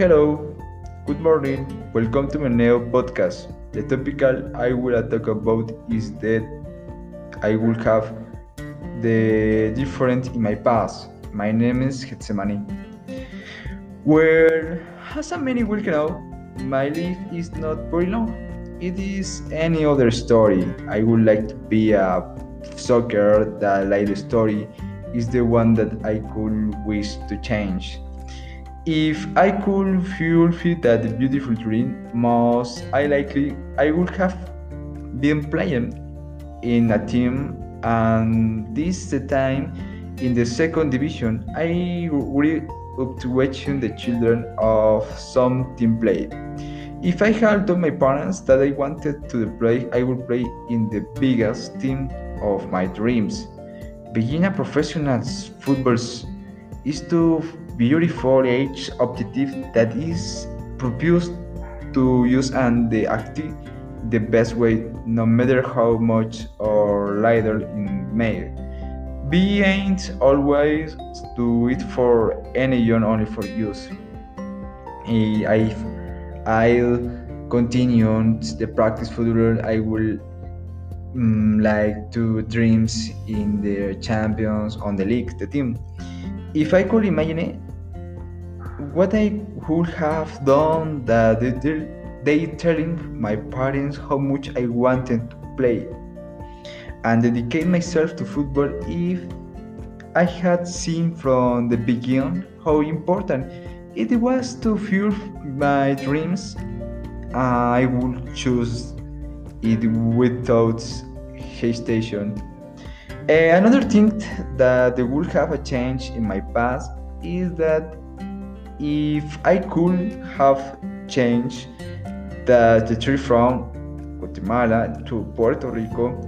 Hello, good morning. Welcome to my new podcast. The topic I will talk about is that I will have the different in my past. My name is Getsemani. Well, as many will know, my life is not very long. It is any other story. I would like to be a soccer. that like The story is the one that I could wish to change. If I could fulfill that beautiful dream, most I likely I would have been playing in a team, and this time in the second division. I really up to watching the children of some team play. If I had told my parents that I wanted to play, I would play in the biggest team of my dreams. Being a professional football is too beautiful age objective that is proposed to use and the active the best way no matter how much or little in may be ain't always do it for any young only for use. I i'll continue on the practice further i will um, like to dreams in the champions on the league the team. If i could imagine it what I would have done that they, they telling my parents how much I wanted to play and dedicate myself to football if I had seen from the beginning how important it was to fuel my dreams I would choose it without hesitation. Eh, another thing that would have a change in my past is that if I could have changed the, the trip from Guatemala to Puerto Rico,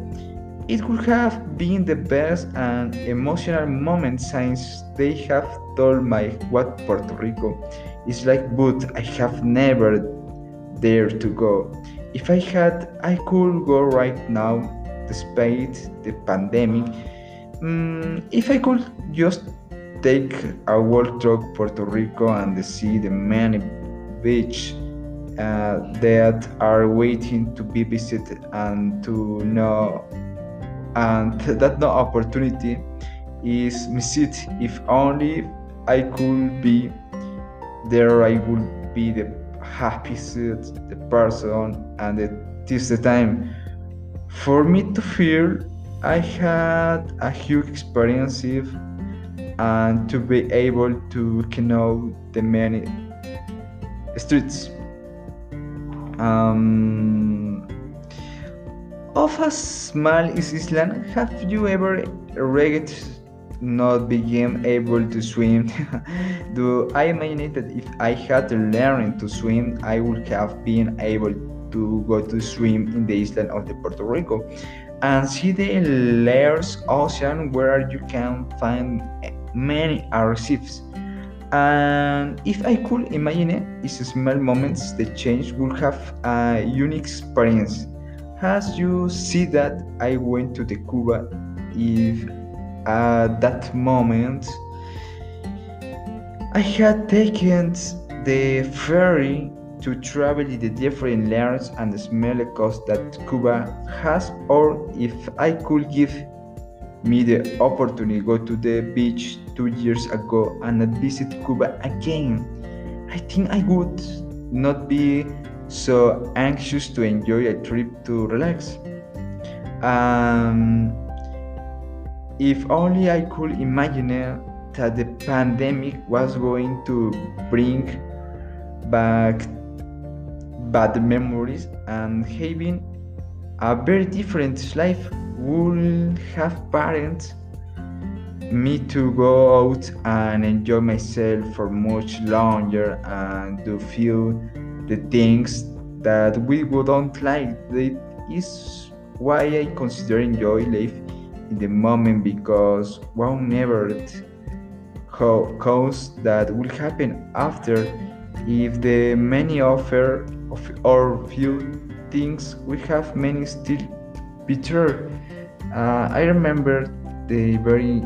it would have been the best and emotional moment since they have told me what Puerto Rico is like, but I have never dared to go. If I had, I could go right now, despite the pandemic. Mm, if I could just take a walk through Puerto Rico and see the many beaches uh, that are waiting to be visited and to know and that no opportunity is missed. If only I could be there I would be the happiest the person and it is the time. For me to feel I had a huge experience and to be able to know the many streets. Um, of a small island have you ever regret not being able to swim? Do i imagine that if i had learned to swim i would have been able to go to swim in the island of the puerto rico and see the layers ocean where you can find many archives. And if I could imagine it, it's small moments the change would have a unique experience. As you see that I went to the Cuba, if at that moment I had taken the ferry to travel in the different lands and smell the coast that Cuba has, or if I could give me the opportunity to go to the beach two years ago and visit Cuba again, I think I would not be so anxious to enjoy a trip to relax. Um, if only I could imagine that the pandemic was going to bring back bad memories and having a very different life would have parents me to go out and enjoy myself for much longer and to feel the things that we wouldn't like. That is why I consider enjoy life in the moment because one never cause that will happen after if the many offer of or few things we have many still bitter uh, I remember the very